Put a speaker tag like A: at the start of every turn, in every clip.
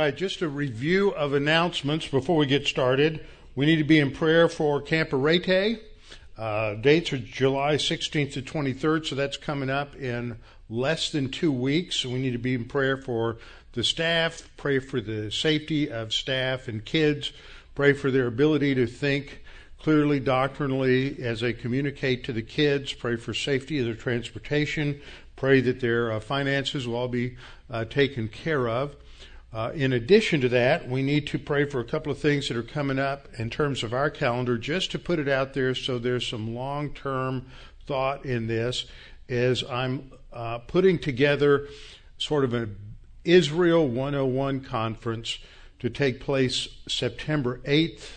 A: right, just a review of announcements before we get started. We need to be in prayer for Camp Arete. Uh, dates are July 16th to 23rd, so that's coming up in less than two weeks. We need to be in prayer for the staff, pray for the safety of staff and kids, pray for their ability to think clearly doctrinally as they communicate to the kids, pray for safety of their transportation, pray that their uh, finances will all be uh, taken care of. Uh, in addition to that, we need to pray for a couple of things that are coming up in terms of our calendar, just to put it out there so there's some long term thought in this. As I'm uh, putting together sort of an Israel 101 conference to take place September 8th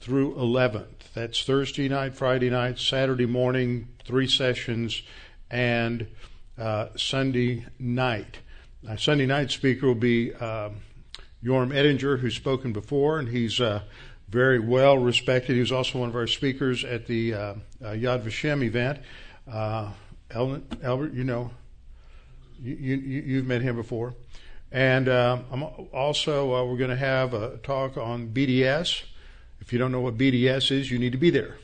A: through 11th. That's Thursday night, Friday night, Saturday morning, three sessions, and uh, Sunday night. Our Sunday night speaker will be uh, Yoram Ettinger, who's spoken before, and he's uh, very well respected. He was also one of our speakers at the uh, uh Yad Vashem event. Uh, Albert, you know, you, you, have met him before. And uh, I'm also, we're going to have a talk on BDS. If you don't know what BDS is, you need to be there.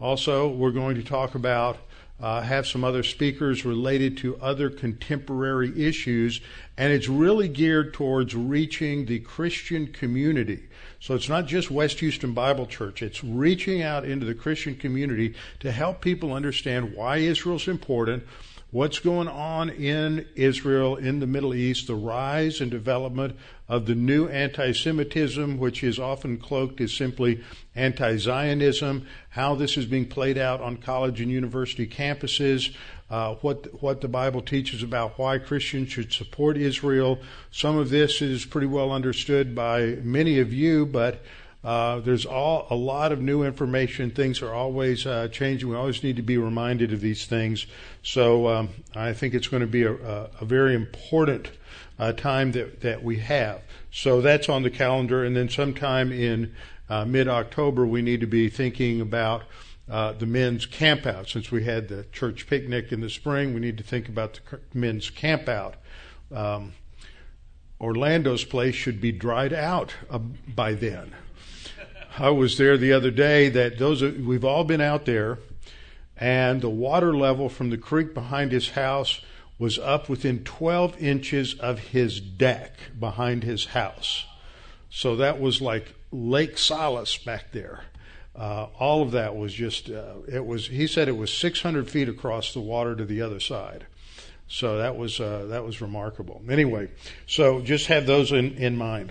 A: also, we're going to talk about uh, have some other speakers related to other contemporary issues, and it's really geared towards reaching the Christian community. So it's not just West Houston Bible Church, it's reaching out into the Christian community to help people understand why Israel's important, what's going on in Israel, in the Middle East, the rise and development of the new anti Semitism, which is often cloaked as simply anti Zionism, how this is being played out on college and university campuses, uh, what, what the Bible teaches about why Christians should support Israel. Some of this is pretty well understood by many of you, but uh, there's all a lot of new information. Things are always uh, changing. We always need to be reminded of these things. So um, I think it's going to be a, a, a very important uh, time that that we have. So that's on the calendar, and then sometime in uh, mid-October we need to be thinking about. Uh, the men's campout. Since we had the church picnic in the spring, we need to think about the men's campout. Um, Orlando's place should be dried out by then. I was there the other day that those are, we've all been out there and the water level from the creek behind his house was up within 12 inches of his deck behind his house. So that was like Lake Solace back there. Uh, all of that was just, uh, it was, he said it was 600 feet across the water to the other side. So that was, uh, that was remarkable. Anyway, so just have those in, in mind.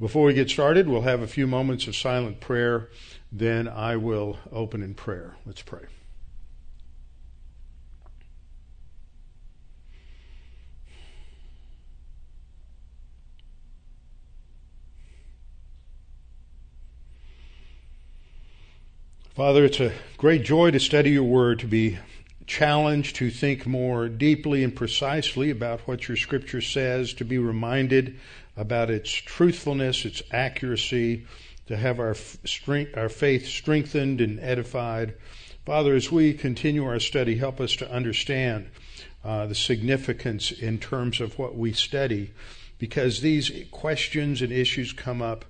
A: Before we get started, we'll have a few moments of silent prayer then I will open in prayer. Let's pray. Father, it's a great joy to study your word, to be challenged to think more deeply and precisely about what your scripture says, to be reminded about its truthfulness, its accuracy, to have our strength, our faith strengthened and edified. Father, as we continue our study, help us to understand uh, the significance in terms of what we study, because these questions and issues come up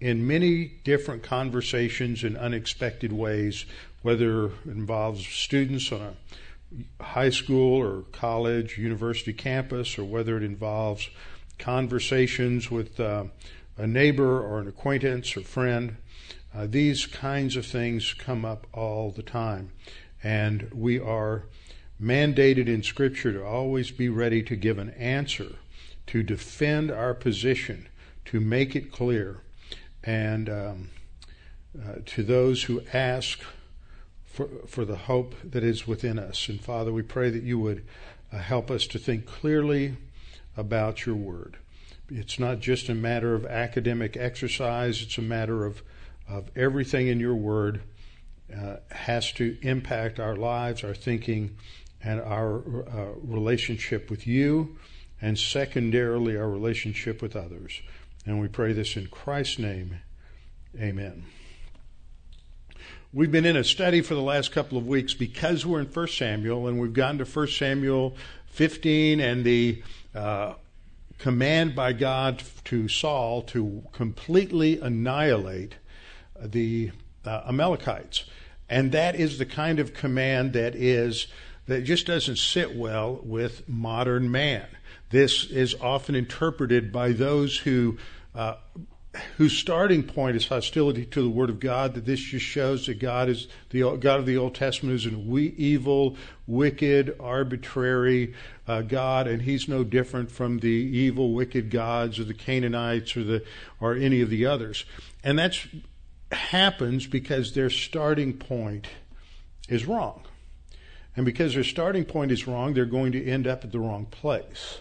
A: in many different conversations in unexpected ways, whether it involves students on a high school or college, university campus, or whether it involves conversations with uh, a neighbor or an acquaintance or friend. Uh, these kinds of things come up all the time. And we are mandated in Scripture to always be ready to give an answer, to defend our position, to make it clear. And um, uh, to those who ask for, for the hope that is within us. And Father, we pray that you would uh, help us to think clearly about your word it's not just a matter of academic exercise, it's a matter of, of everything in your word uh, has to impact our lives, our thinking, and our uh, relationship with you, and secondarily, our relationship with others. And we pray this in Christ's name. Amen. We've been in a study for the last couple of weeks because we're in 1 Samuel, and we've gotten to 1 Samuel 15 and the uh, command by God to Saul to completely annihilate the uh, Amalekites. And that is the kind of command that is that just doesn't sit well with modern man. This is often interpreted by those who uh, whose starting point is hostility to the Word of God. That this just shows that God is the God of the Old Testament is an evil, wicked, arbitrary uh, God, and He's no different from the evil, wicked gods of the Canaanites or the or any of the others. And that's happens because their starting point is wrong. And because their starting point is wrong, they're going to end up at the wrong place.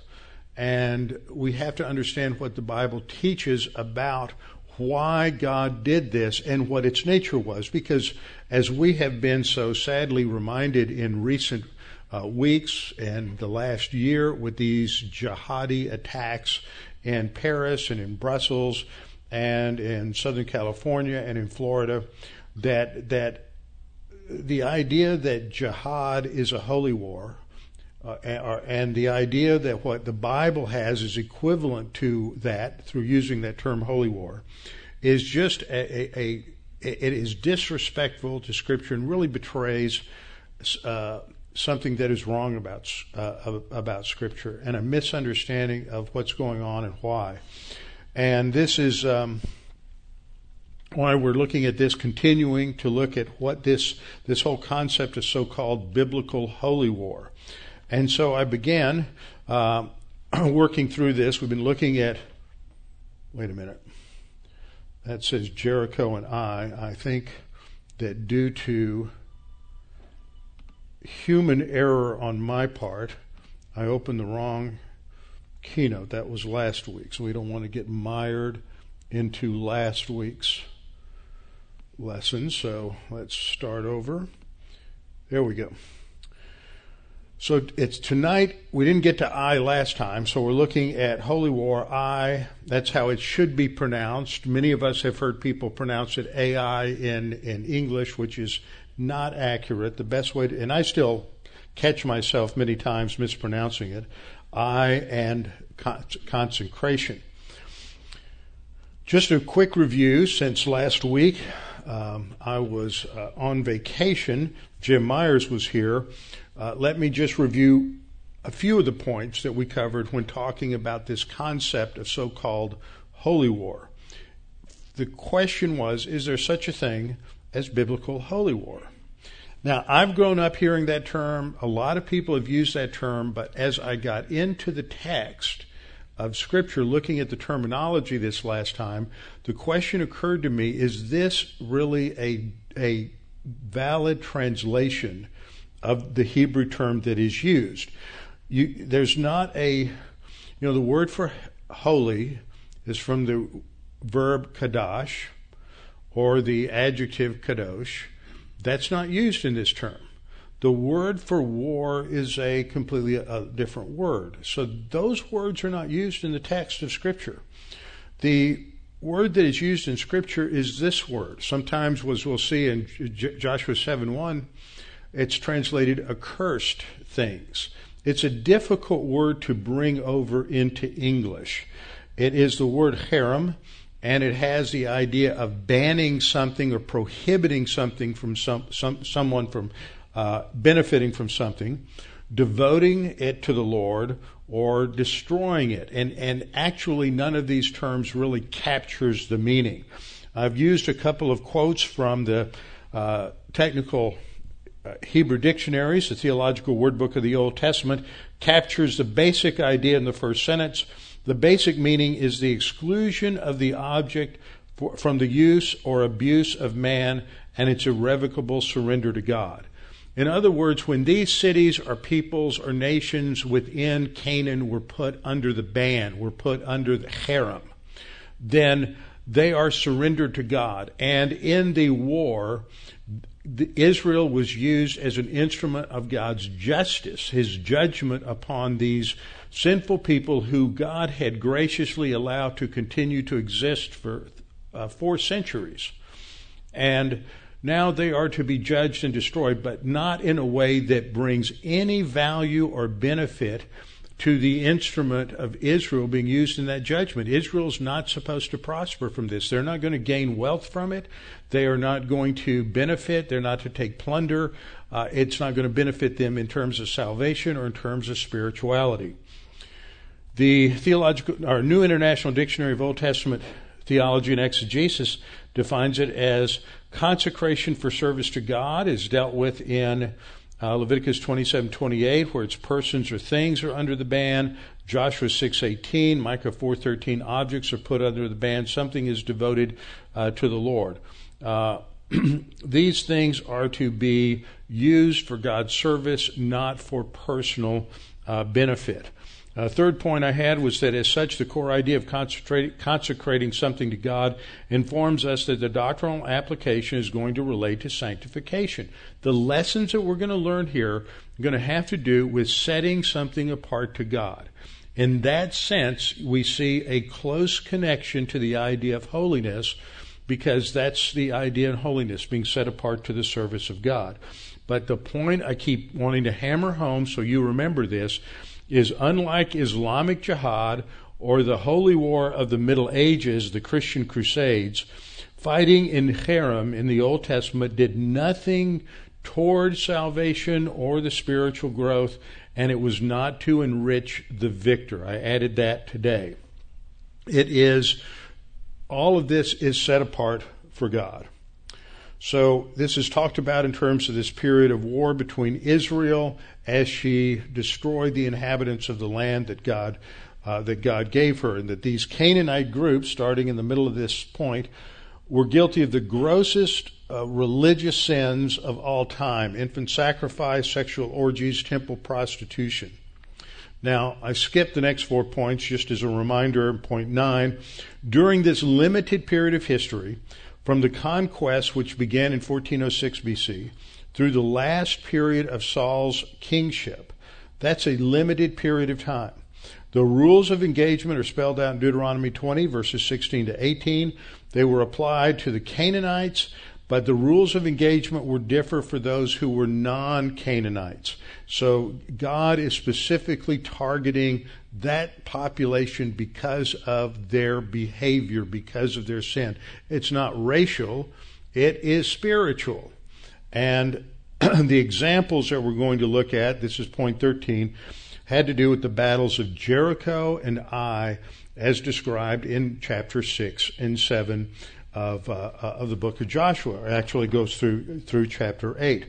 A: And we have to understand what the Bible teaches about why God did this and what its nature was. Because as we have been so sadly reminded in recent uh, weeks and the last year with these jihadi attacks in Paris and in Brussels and in Southern California and in Florida that that the idea that jihad is a holy war uh, and the idea that what the Bible has is equivalent to that through using that term holy war is just a, a, a it is disrespectful to Scripture and really betrays uh, something that is wrong about uh, about Scripture and a misunderstanding of what's going on and why. And this is um, why we're looking at this, continuing to look at what this this whole concept of so-called biblical holy war. And so Ai began uh, working through this. We've been looking at. Wait a minute. That says Jericho and I. I think that due to human error on my part, I opened the wrong keynote. That was last week, so we don't want to get mired into last week's lesson. So let's start over. There we go. So it's tonight. We didn't get to Ai last time, so we're looking at Holy War. Ai. That's how it should be pronounced. Many of us have heard people pronounce it AI in in English, which is not accurate. The best way to, and I still catch myself many times mispronouncing it. Ai and consecration. Just a quick review since last week. Um, I was uh, on vacation. Jim Myers was here. Uh, let me just review a few of the points that we covered when talking about this concept of so called holy war. The question was is there such a thing as biblical holy war? Now, I've grown up hearing that term. A lot of people have used that term, but as I got into the text of Scripture, looking at the terminology this last time, the question occurred to me is this really a, a valid translation of the Hebrew term that is used? You, there's not a, you know, the word for holy is from the verb kadosh or the adjective kadosh that's not used in this term. The word for war is a completely a different word. So those words are not used in the text of Scripture. The word that is used in Scripture is this word. Sometimes, as we'll see in Joshua 7 1, it's translated accursed things. It's a difficult word to bring over into English. It is the word herem, and it has the idea of banning something or prohibiting something from some, some someone from uh, benefiting from something, devoting it to the Lord, or destroying it. And and actually, none of these terms really captures the meaning. I've used a couple of quotes from the uh, technical. Uh, Hebrew dictionaries, the theological word book of the Old Testament, captures the basic idea in the first sentence the basic meaning is the exclusion of the object for, from the use or abuse of man and its irrevocable surrender to God. In other words, when these cities or peoples or nations within Canaan were put under the ban, were put under the herem, then they are surrendered to God. And in the war, Israel was used as an instrument of God's justice, his judgment upon these sinful people who God had graciously allowed to continue to exist for uh, four centuries. And now they are to be judged and destroyed, but not in a way that brings any value or benefit to the instrument of Israel being used in that judgment. Israel's not supposed to prosper from this. They're not going to gain wealth from it. They are not going to benefit. They're not to take plunder. Uh, it's not going to benefit them in terms of salvation or in terms of spirituality. The theological or New International Dictionary of Old Testament Theology and Exegesis defines it as consecration for service to God is dealt with in uh, Leviticus 27:28 where its persons or things are under the ban, Joshua 6:18, Micah 4:13 objects are put under the ban, something is devoted uh, to the Lord. Uh, these things are to be used for God's service, not for personal uh, benefit. Uh, third point I had was that, as such, the core idea of consecrating something to God informs us that the doctrinal application is going to relate to sanctification. The lessons that we're going to learn here are going to have to do with setting something apart to God. In that sense, we see a close connection to the idea of holiness because that's the idea in holiness, being set apart to the service of God. But the point I keep wanting to hammer home so you remember this is unlike Islamic jihad or the holy war of the Middle Ages, the Christian Crusades, fighting in herem in the Old Testament did nothing toward salvation or the spiritual growth, and it was not to enrich the victor. I added that today. It is all of this is set apart for God. So this is talked about in terms of this period of war between Israel as she destroyed the inhabitants of the land that God uh, that God gave her, and that these Canaanite groups, starting in the middle of this point, were guilty of the grossest uh, religious sins of all time: infant sacrifice, sexual orgies, temple prostitution. Now, I skipped the next four points just as a reminder. Point nine: during this limited period of history, from the conquest which began in 1406 BC through the last period of Saul's kingship. That's a limited period of time. The rules of engagement are spelled out in Deuteronomy 20, verses 16 to 18. They were applied to the Canaanites, but the rules of engagement were differ for those who were non Canaanites. So God is specifically targeting that population because of their behavior, because of their sin. It's not racial, it is spiritual. And the examples that we're going to look at, this is point 13, had to do with the battles of Jericho and Ai as described in chapter 6 and 7 of, uh, uh, of the book of Joshua. It actually goes through, through chapter 8.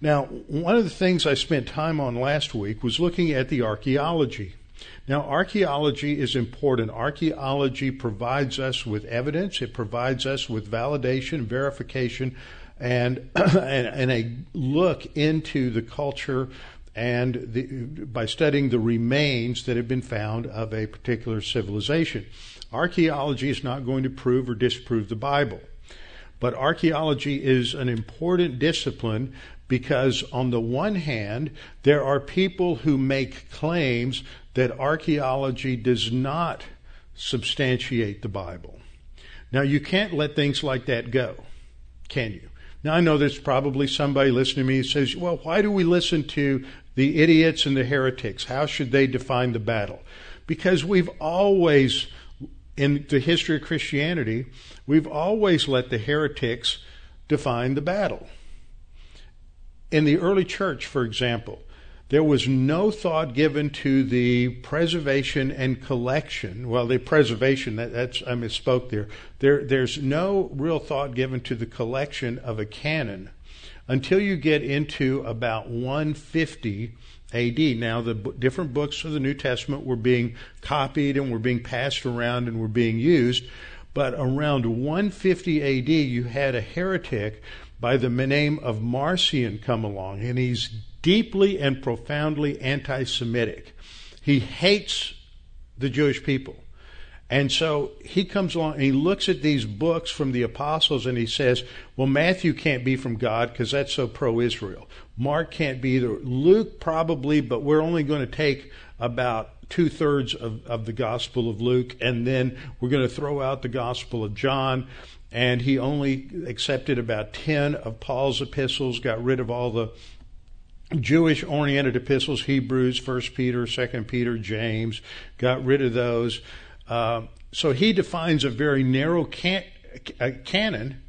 A: Now, one of the things I spent time on last week was looking at the archaeology. Now, archaeology is important. Archaeology provides us with evidence, it provides us with validation, verification, and, and, and a look into the culture and the, by studying the remains that have been found of a particular civilization. Archaeology is not going to prove or disprove the Bible. But archaeology is an important discipline because, on the one hand, there are people who make claims that archaeology does not substantiate the Bible. Now, you can't let things like that go, can you? Now, I know there's probably somebody listening to me who says, well, why do we listen to the idiots and the heretics? How should they define the battle? Because we've always, in the history of Christianity, we've always let the heretics define the battle. In the early church, for example, there was no thought given to the preservation and collection. Well, the preservation, that, that's, I misspoke there. there. There's no real thought given to the collection of a canon until you get into about 150 AD. Now, the b- different books of the New Testament were being copied and were being passed around and were being used. But around 150 AD, you had a heretic by the name of Marcion come along, and he's deeply and profoundly anti Semitic. He hates the Jewish people. And so he comes along and he looks at these books from the apostles and he says, well, Matthew can't be from God because that's so pro Israel. Mark can't be either. Luke probably, but we're only going to take about two thirds of, of the Gospel of Luke and then we're going to throw out the Gospel of John. And he only accepted about 10 of Paul's epistles, got rid of all the Jewish oriented epistles, Hebrews, 1 Peter, 2 Peter, James, got rid of those. Uh, so he defines a very narrow can- a canon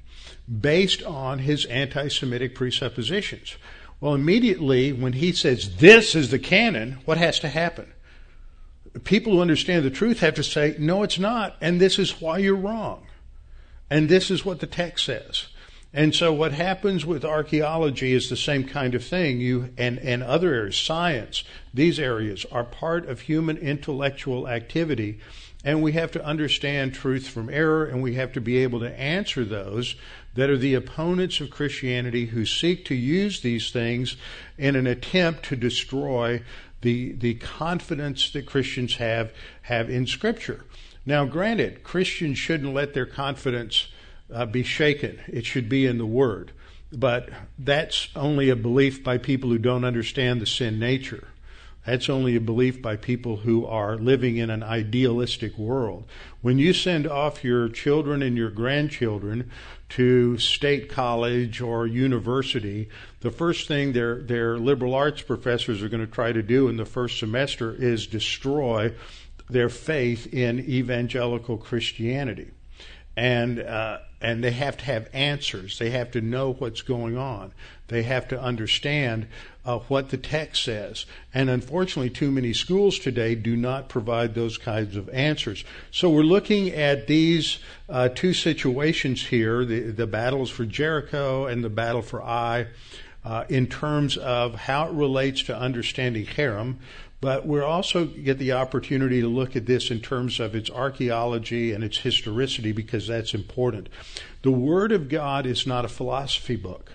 A: based on his anti Semitic presuppositions. Well, immediately when he says this is the canon, what has to happen? People who understand the truth have to say, no, it's not, and this is why you're wrong. And this is what the text says. And so what happens with archaeology is the same kind of thing. You and, and other areas, science, these areas are part of human intellectual activity. And we have to understand truth from error, and we have to be able to answer those that are the opponents of Christianity who seek to use these things in an attempt to destroy the, the confidence that Christians have, have in Scripture. Now, granted, Christians shouldn't let their confidence uh, be shaken. It should be in the Word. But that's only a belief by people who don't understand the sin nature. That's only a belief by people who are living in an idealistic world. When you send off your children and your grandchildren to state college or university, the first thing their, their liberal arts professors are going to try to do in the first semester is destroy their faith in evangelical Christianity. And, uh, and they have to have answers. They have to know what's going on. They have to understand uh, what the text says. And unfortunately, too many schools today do not provide those kinds of answers. So we're looking at these uh, two situations here the, the battles for Jericho and the battle for Ai. Uh, in terms of how it relates to understanding Herem, but we also get the opportunity to look at this in terms of its archaeology and its historicity because that's important. The Word of God is not a philosophy book.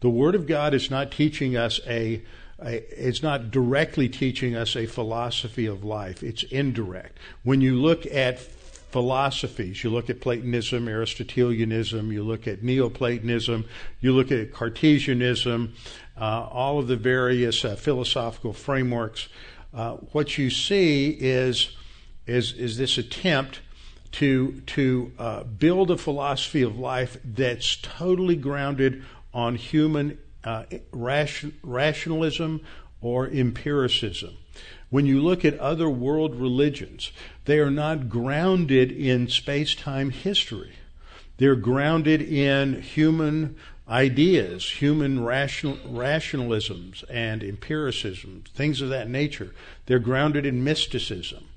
A: The Word of God is not teaching us a, a it's not directly teaching us a philosophy of life. It's indirect. When you look at philosophies. You look at Platonism, Aristotelianism, you look at Neoplatonism, you look at Cartesianism, all of the various uh, philosophical frameworks. Uh, what you see is, is, is this attempt to, to uh, build a philosophy of life that's totally grounded on human uh, ration, rationalism or empiricism. When you look at other world religions, they are not grounded in space time history. They're grounded in human ideas, human rational, rationalisms and empiricism, things of that nature. They're grounded in mysticism.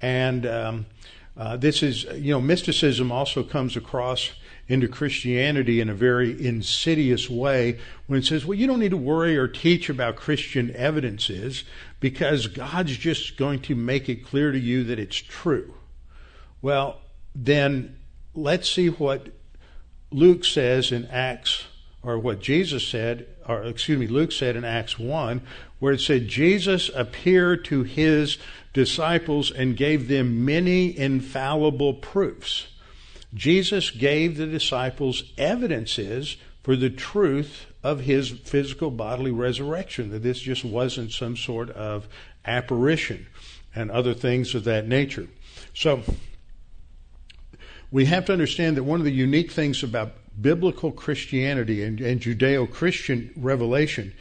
A: And um, uh, this is, you know, mysticism also comes across into Christianity in a very insidious way when it says, well, you don't need to worry or teach about Christian evidences because God's just going to make it clear to you that it's true. Well, then let's see what Luke says in Acts, or what Jesus said, or excuse me, Luke said in Acts 1, where it said, Jesus appeared to his disciples and gave them many infallible proofs. Jesus gave the disciples evidences for the truth of his physical bodily resurrection, that this just wasn't some sort of apparition and other things of that nature. So, we have to understand that one of the unique things about biblical Christianity and, and Judeo Christian revelation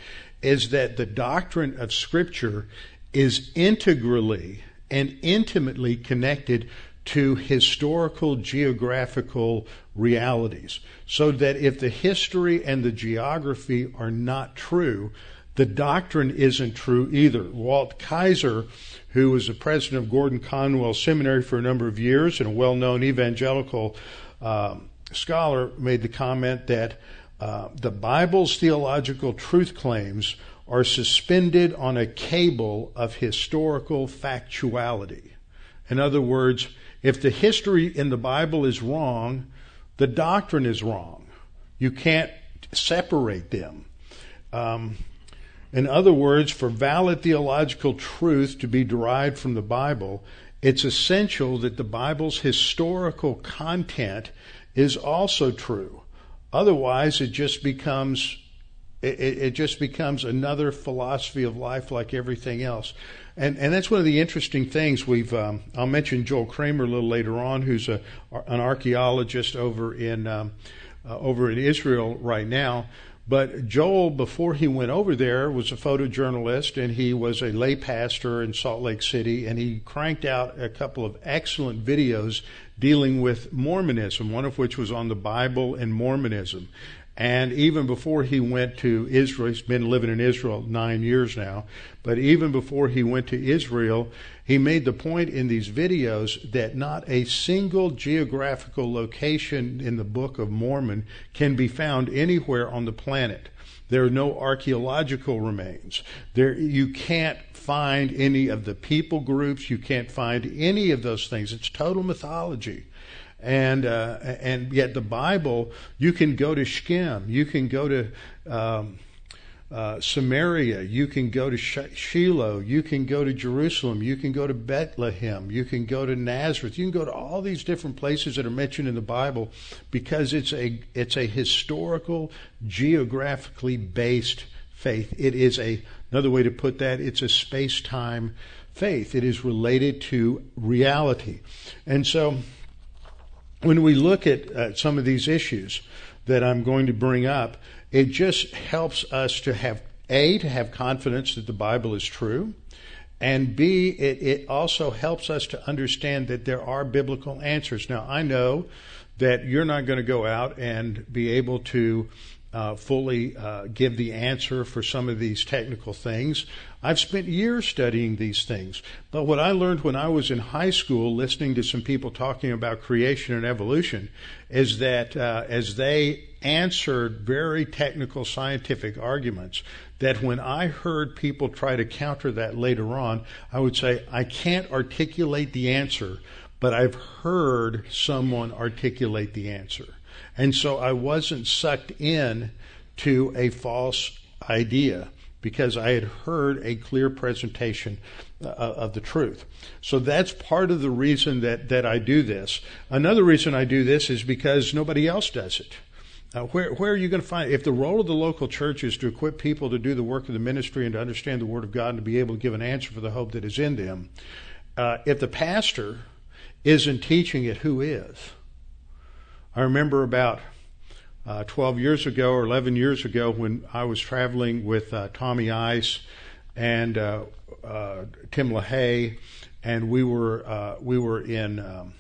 A: is that the doctrine of Scripture is integrally and intimately connected to historical geographical realities. So that if the history and the geography are not true, the doctrine isn't true either. Walt Kaiser, who was the president of Gordon Conwell Seminary for a number of years and a well known evangelical um, scholar, made the comment that uh, the Bible's theological truth claims are suspended on a cable of historical factuality. In other words, if the history in the Bible is wrong, the doctrine is wrong. You can't separate them. Um, in other words, for valid theological truth to be derived from the Bible, it's essential that the Bible's historical content is also true. Otherwise, it just becomes it, it, just becomes another philosophy of life like everything else. And, and that's one of the interesting things we've, um, I'll mention Joel Kramer a little later on, who's a, an archaeologist over in, um, uh, over in Israel right now. But Joel, before he went over there, was a photojournalist and he was a lay pastor in Salt Lake City. And he cranked out a couple of excellent videos dealing with Mormonism, one of which was on the Bible and Mormonism. And even before he went to Israel, he's been living in Israel nine years now, but even before he went to Israel, he made the point in these videos that not a single geographical location in the Book of Mormon can be found anywhere on the planet. There are no archaeological remains. There, you can't find any of the people groups. You can't find any of those things. It's total mythology and uh, and yet the Bible, you can go to Shechem, you can go to um, uh, Samaria, you can go to Shiloh, you can go to Jerusalem, you can go to Bethlehem, you can go to Nazareth, you can go to all these different places that are mentioned in the Bible because it's a it's a historical, geographically based faith. It is a another way to put that. It's a space time faith. It is related to reality, and so when we look at uh, some of these issues that I'm going to bring up, it just helps us to have A, to have confidence that the Bible is true, and B, it, it also helps us to understand that there are biblical answers. Now, I know that you're not going to go out and be able to uh, fully uh, give the answer for some of these technical things. I've spent years studying these things. But what I learned when I was in high school, listening to some people talking about creation and evolution, is that uh, as they answered very technical scientific arguments, that when I heard people try to counter that later on, I would say, I can't articulate the answer, but I've heard someone articulate the answer. And so I wasn't sucked in to a false idea because I had heard a clear presentation uh, of the truth. So that's part of the reason that, that I do this. Another reason I do this is because nobody else does it. Uh, where, where are you going to find if the role of the local church is to equip people to do the work of the ministry and to understand the Word of God and to be able to give an answer for the hope that is in them? Uh, if the pastor isn't teaching it, who is? I remember about uh, 12 years ago or 11 years ago when I was traveling with uh, Tommy Ice and uh, uh Tim LaHaye, and we were we were in um,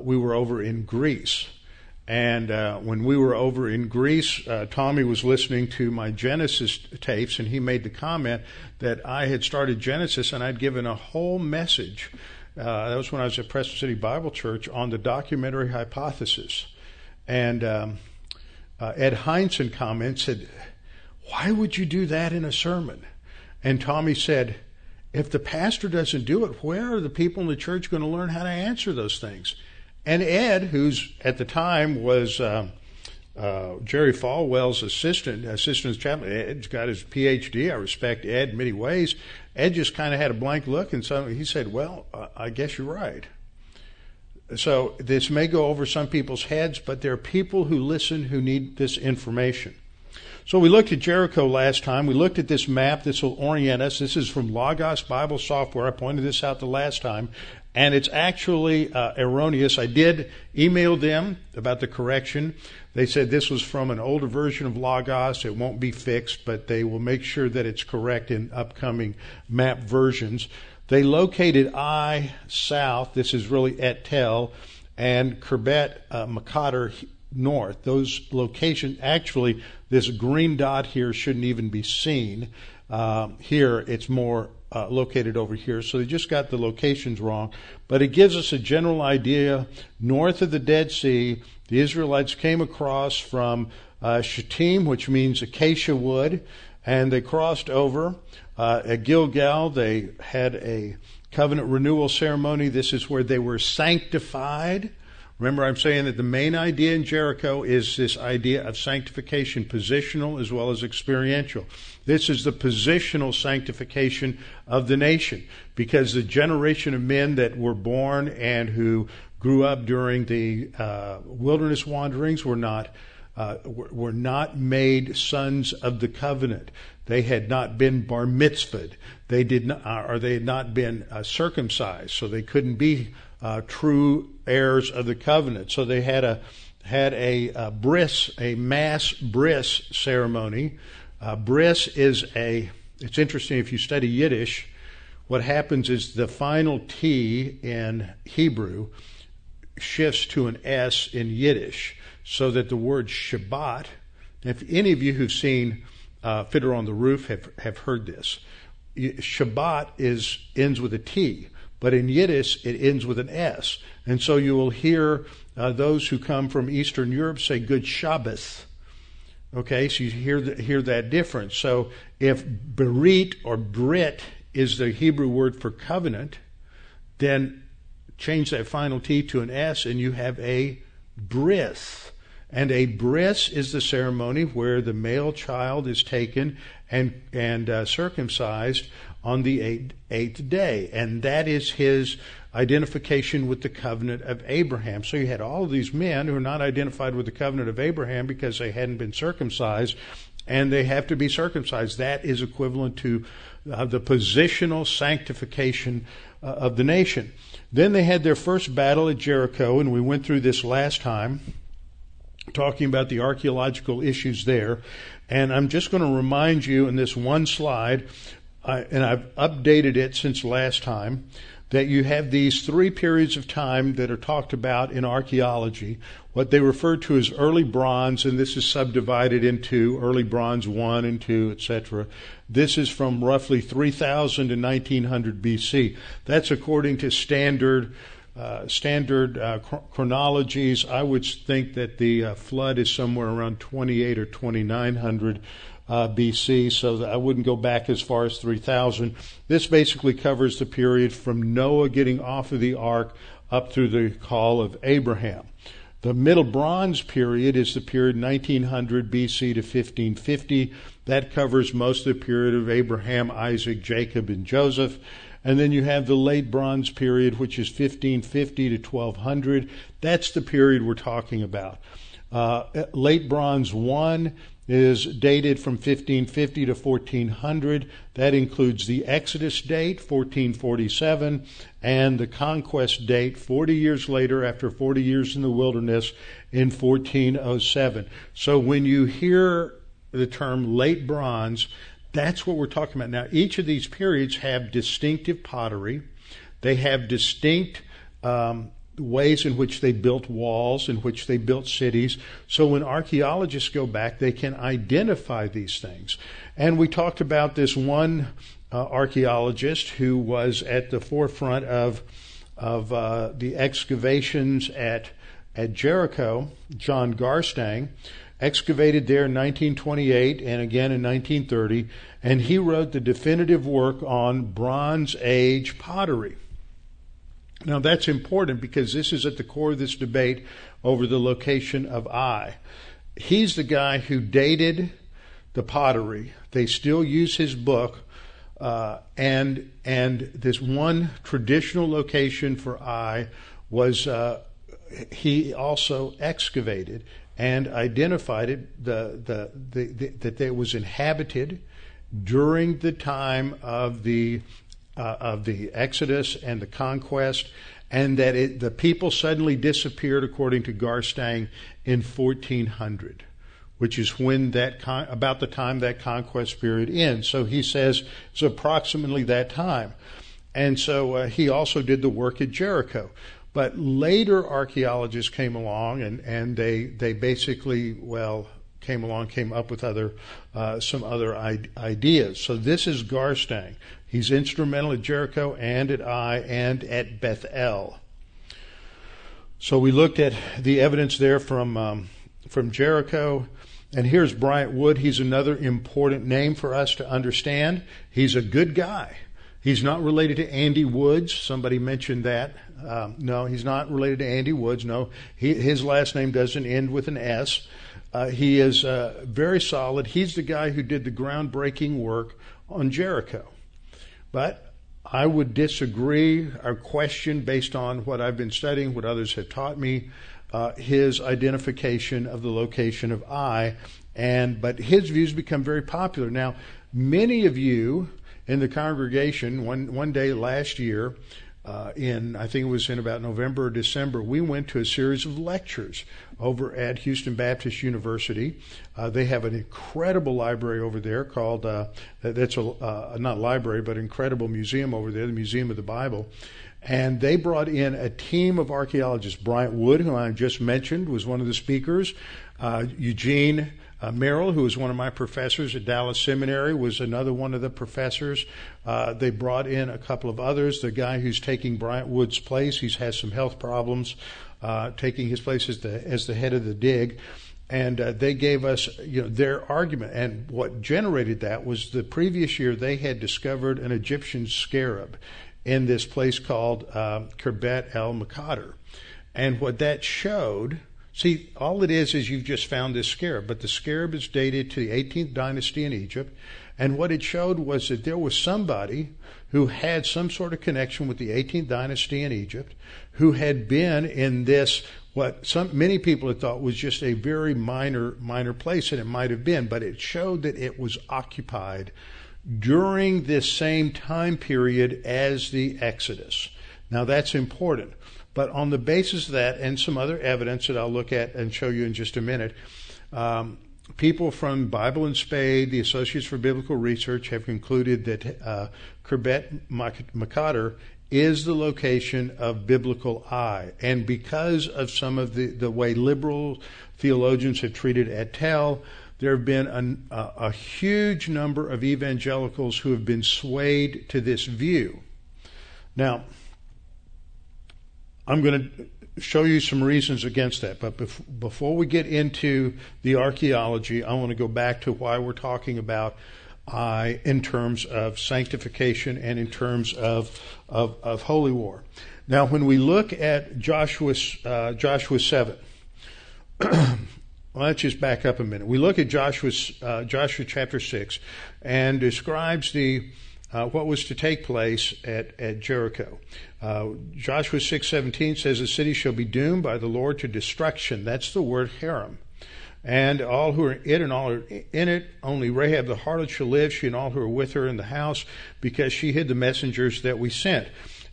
A: we were over in Greece. And when we were over in Greece, Tommy was listening to my Genesis tapes, and he made the comment that I had started Genesis and I'd given a whole message uh, that was when I was at Preston City Bible Church on the documentary hypothesis. And um, uh, Ed Hindson commented, Why would you do that in a sermon? And Tommy said, If the pastor doesn't do it, where are the people in the church going to learn how to answer those things? And Ed, who's at the time was um, uh, Jerry Falwell's assistant, assistant chaplain, Ed's got his PhD. I respect Ed in many ways. Ed just kind of had a blank look, and so he said, "Well, I guess you're right." So this may go over some people's heads, but there are people who listen who need this information. So we looked at Jericho last time. We looked at this map. This will orient us. This is from Logos Bible Software. I pointed this out the last time, and it's actually uh, erroneous. I did email them about the correction. They said this was from an older version of Logos. It won't be fixed, but they will make sure that it's correct in upcoming map versions. They located Ai south. This is really Et Tel and Khirbet uh, Maqatir north. Those locations, actually, this green dot here shouldn't even be seen. Uh, here, it's more uh, located over here. So they just got the locations wrong. But it gives us a general idea. North of the Dead Sea, the Israelites came across from uh, Shittim, which means acacia wood, and they crossed over. Uh, at Gilgal, they had a covenant renewal ceremony. This is where they were sanctified, Remember, I'm saying that the main idea in Jericho is this idea of sanctification, positional as well as experiential. This is the positional sanctification of the nation because the generation of men that were born and who grew up during the uh, wilderness wanderings were not uh, were not made sons of the covenant. They had not been bar mitzvahed. They did not, or they had not been uh, circumcised, so they couldn't be uh, true heirs of the covenant. So they had a had a, a bris, a mass bris ceremony. Uh, bris is a. It's interesting if you study Yiddish. What happens is the final T in Hebrew shifts to an S in Yiddish so that the word Shabbat, if any of you who've seen uh, Fiddler on the Roof have, have heard this, Shabbat is ends with a T, but in Yiddish it ends with an S. And so you will hear uh, those who come from Eastern Europe say Good Shabbos. Okay, so you hear, the, hear that difference. So if berit or brit is the Hebrew word for covenant, then change that final T to an S and you have a bris. And a bris is the ceremony where the male child is taken and, and uh, circumcised on the eighth, eighth day. And that is his identification with the covenant of Abraham. So you had all of these men who are not identified with the covenant of Abraham because they hadn't been circumcised, and they have to be circumcised. That is equivalent to uh, the positional sanctification uh, of the nation. Then they had their first battle at Jericho, and we went through this last time talking about the archaeological issues there. And I'm just going to remind you in this one slide, uh, and I've updated it since last time, that you have these three periods of time that are talked about in archaeology. What they refer to as early bronze, and this is subdivided into early bronze 1 and 2, etc. This is from roughly 3000 to 1900 BC. That's according to standard uh, standard uh, chronologies, I would think that the uh, flood is somewhere around 28 or 2900 uh, BC, so I wouldn't go back as far as 3000. This basically covers the period from Noah getting off of the ark up through the call of Abraham. The Middle Bronze period is the period 1900 BC to 1550. That covers most of the period of Abraham, Isaac, Jacob, and Joseph. And then you have the late bronze period, which is 1550 to 1200. That's the period we're talking about. Uh, late bronze 1 is dated from 1550 to 1400. That includes the Exodus date, 1447, and the conquest date, 40 years later, after 40 years in the wilderness, in 1407. So when you hear the term late bronze, that's what we're talking about. Now, each of these periods have distinctive pottery. They have distinct um, ways in which they built walls, in which they built cities. So when archaeologists go back, they can identify these things. And we talked about this one uh, archaeologist who was at the forefront of of uh, the excavations at at Jericho, John Garstang, excavated there in 1928 and again in 1930, and he wrote the definitive work on Bronze Age pottery. Now that's important because this is at the core of this debate over the location of Ai. He's the guy who dated the pottery. They still use his book, uh, and and this one traditional location for Ai was uh, he also excavated and identified it the, the, the, the that it was inhabited during the time of the uh, of the Exodus and the conquest, and that it, the people suddenly disappeared, according to Garstang, in 1400, which is when that con- about the time that conquest period ends. So he says it's approximately that time, and so uh, he also did the work at Jericho. But later archaeologists came along and, and they, they basically, well, came along, came up with other, uh, some other I- ideas. So this is Garstang. He's instrumental at Jericho and at Ai and at Bethel. So we looked at the evidence there from, um, from Jericho. And here's Bryant Wood. He's another important name for us to understand. He's a good guy. He's not related to Andy Woods. Somebody mentioned that Um, no, he's not related to Andy Woods. No, he, his last name doesn't end with an S. Uh, he is uh, very solid. He's the guy who did the groundbreaking work on Jericho. But I would disagree or question, based on what Ai've been studying, what others have taught me, uh, his identification of the location of I. And but his views become very popular now. Many of you in the congregation one one day last year uh, in I think it was in about November or December, we went to a series of lectures over at Houston Baptist University. Uh, they have an incredible library over there called uh, that's a uh, not library but incredible museum over there, the Museum of the Bible. And they brought in a team of archaeologists. Bryant Wood, who I just mentioned, was one of the speakers. Uh, Eugene uh, Merrill, who was one of my professors at Dallas Seminary, was another one of the professors. Uh, they brought in a couple of others. The guy who's taking Bryant Wood's place, he's has some health problems, uh, taking his place as the as the head of the dig. And uh, they gave us, you know, their argument. And what generated that was the previous year they had discovered an Egyptian scarab in this place called uh, Khirbet el Maqatir. And what that showed See, all it is is you've just found this scarab, but the scarab is dated to the 18th dynasty in Egypt. And what it showed was that there was somebody who had some sort of connection with the 18th dynasty in Egypt, who had been in this what some many people had thought was just a very minor minor place, and it might have been, but it showed that it was occupied during this same time period as the Exodus. Now that's important but on the basis of that and some other evidence that I'll look at and show you in just a minute, um, people from Bible and Spade, the Associates for Biblical Research, have concluded that uh, Khirbet Maqatir is the location of biblical Ai. And because of some of the, the way liberal theologians have treated et-Tell, there have been a, a huge number of evangelicals who have been swayed to this view. Now, I'm going to show you some reasons against that. But bef- before we get into the archaeology, I want to go back to why we're talking about uh, in terms of sanctification and in terms of, of, of holy war. Now, when we look at Joshua, uh, Joshua 7, let's just back up a minute. We look at Joshua, uh, Joshua chapter 6 and describes the uh, what was to take place at, at Jericho. Uh, Joshua 6:17 says the city shall be doomed by the Lord to destruction. That's the word herem. And all who are in it and all are in it, only Rahab the harlot shall live, she and all who are with her in the house, because she hid the messengers that we sent.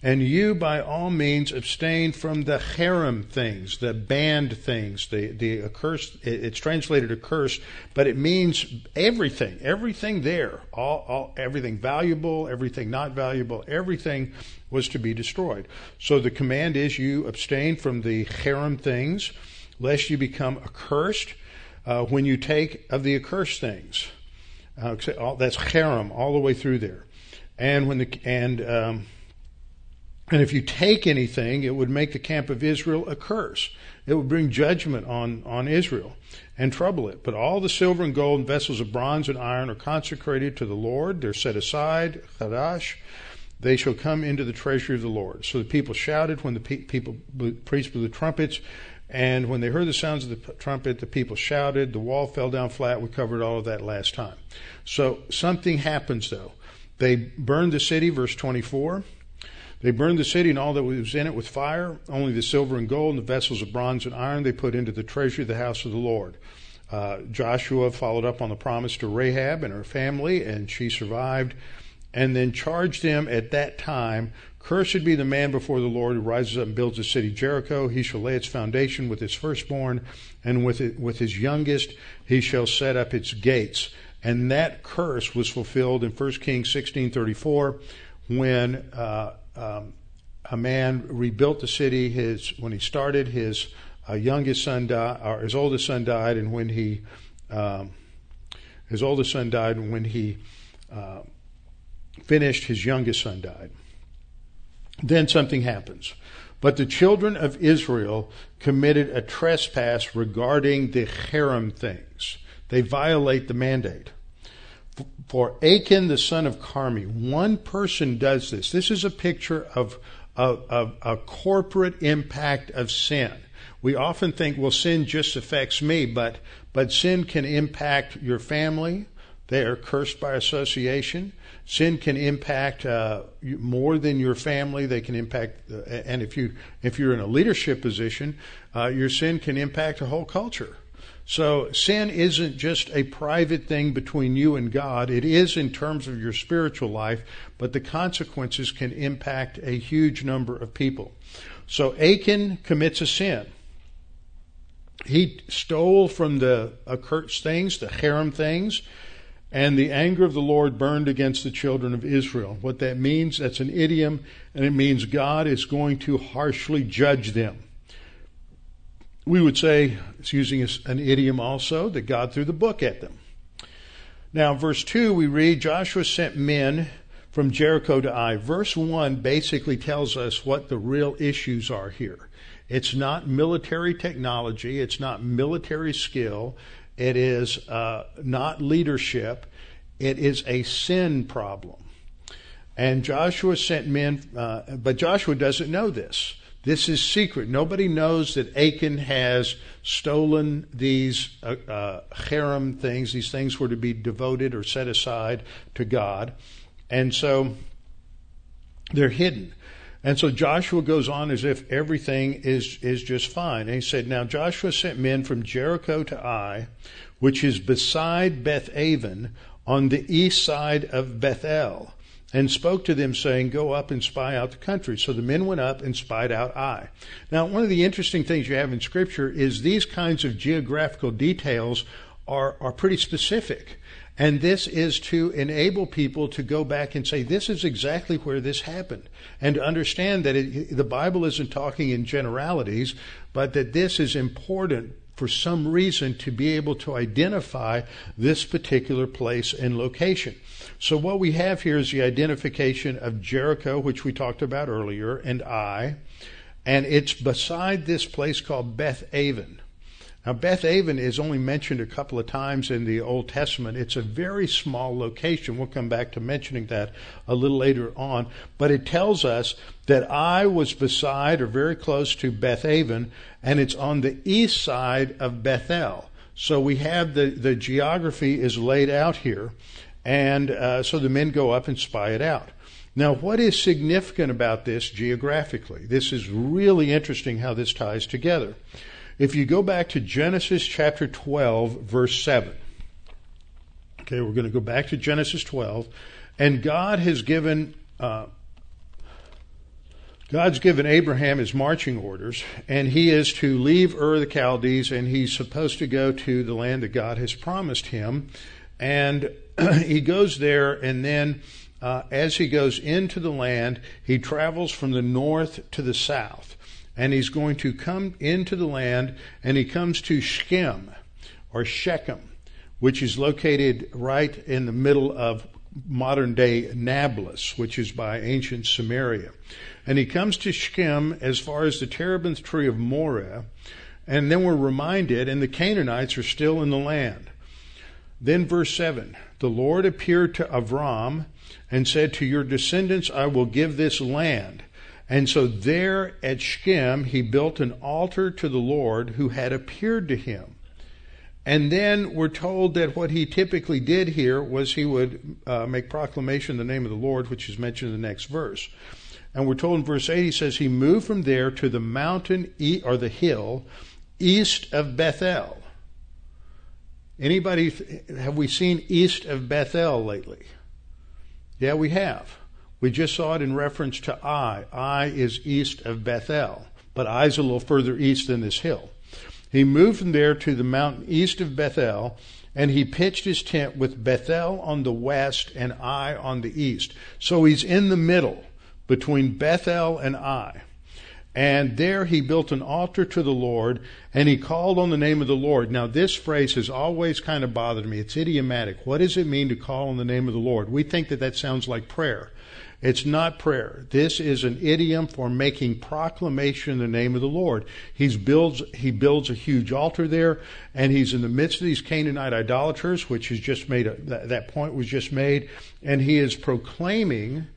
A: And you, by all means, abstain from the herem things, the banned things, the, the accursed, it's translated accursed, but it means everything, everything there, all, all, everything valuable, everything not valuable, everything was to be destroyed. So the command is you abstain from the herem things, lest you become accursed uh, when you take of the accursed things. Uh, that's herem all the way through there. And when the, and, um, and if you take anything, it would make the camp of Israel a curse. It would bring judgment on, on Israel and trouble it. But all the silver and gold and vessels of bronze and iron are consecrated to the Lord. They're set aside, chadash. They shall come into the treasury of the Lord. So the people shouted when the pe- people, priests blew the trumpets. And when they heard the sounds of the trumpet, the people shouted. The wall fell down flat. We covered all of that last time. So something happens though. They burned the city, verse 24. They burned the city and all that was in it with fire. Only the silver and gold and the vessels of bronze and iron they put into the treasury of the house of the Lord. Uh, Joshua followed up on the promise to Rahab and her family, and she survived, and then charged them at that time Cursed be the man before the Lord who rises up and builds the city Jericho. He shall lay its foundation with his firstborn, and with, it, with his youngest he shall set up its gates. And that curse was fulfilled in 1 Kings 16:34 when uh, um, a man rebuilt the city. His when he started, his uh, youngest son died, or his oldest son died, and when he um, his oldest son died, and when he uh, finished, his youngest son died. Then something happens. But the children of Israel committed a trespass regarding the herem things. They violate the mandate. For Achan, the son of Carmi, one person does this. This is a picture of, a, a, a corporate impact of sin. We often think, well, sin just affects me, but, but sin can impact your family. They are cursed by association. Sin can impact uh, more than your family. They can impact, uh, and if you if you're in a leadership position, uh, your sin can impact a whole culture. So sin isn't just a private thing between you and God. It is in terms of your spiritual life, but the consequences can impact a huge number of people. So Achan commits a sin. He stole from the accursed things, the herem things, and the anger of the Lord burned against the children of Israel. What that means, that's an idiom, and it means God is going to harshly judge them we would say, it's using an idiom also, that God threw the book at them. Now, verse 2, we read, Joshua sent men from Jericho to Ai. Verse 1 basically tells us what the real issues are here. It's not military technology, it's not military skill, it is uh, not leadership, it is a sin problem. And Joshua sent men, uh, but Joshua doesn't know this. This is secret. Nobody knows that Achan has stolen these uh, uh, herem things. These things were to be devoted or set aside to God. And so they're hidden. And so Joshua goes on as if everything is, is just fine. And he said, Now Joshua sent men from Jericho to Ai, which is beside Beth Aven, on the east side of Bethel and spoke to them, saying, Go up and spy out the country. So the men went up and spied out Ai. Now, one of the interesting things you have in Scripture is these kinds of geographical details are, are pretty specific. And this is to enable people to go back and say, this is exactly where this happened. And to understand that it, the Bible isn't talking in generalities, but that this is important for some reason to be able to identify this particular place and location. So what we have here is the identification of Jericho, which we talked about earlier, and I, and it's beside this place called Beth Aven. Now, Beth Aven is only mentioned a couple of times in the Old Testament. It's a very small location. We'll come back to mentioning that a little later on. But it tells us that Ai was beside or very close to Beth Aven, and it's on the east side of Bethel. So we have the, the geography is laid out here. And uh, so the men go up and spy it out. Now, what is significant about this geographically? This is really interesting how this ties together. If you go back to Genesis chapter 12, verse 7. Okay, we're going to go back to Genesis 12. And God has given. Uh, God's given Abraham his marching orders, and he is to leave Ur the Chaldees, and he's supposed to go to the land that God has promised him. And he goes there, and then uh, as he goes into the land, he travels from the north to the south. And he's going to come into the land, and he comes to Shechem, or Shechem, which is located right in the middle of modern day Nablus, which is by ancient Samaria. And he comes to Shechem as far as the terebinth tree of Moreh, and then we're reminded, and the Canaanites are still in the land. Then verse 7 The Lord appeared to Avram and said, To your descendants I will give this land. And so there at Shechem, he built an altar to the Lord who had appeared to him. And then we're told that what he typically did here was he would uh, make proclamation the name of the Lord, which is mentioned in the next verse. And we're told in verse 8, he says, He moved from there to the mountain or the hill east of Bethel. Anybody, have we seen east of Bethel lately? Yeah, we have. We just saw it in reference to Ai. Ai is east of Bethel, but Ai's a little further east than this hill. He moved from there to the mountain east of Bethel, and he pitched his tent with Bethel on the west and Ai on the east. So he's in the middle between Bethel and Ai. And there he built an altar to the Lord and he called on the name of the Lord. Now, this phrase has always kind of bothered me. It's idiomatic. What does it mean to call on the name of the Lord? We think that that sounds like prayer. It's not prayer. This is an idiom for making proclamation in the name of the Lord. He's builds, he builds a huge altar there, and he's in the midst of these Canaanite idolaters, which is just made, a, that point was just made, and he is proclaiming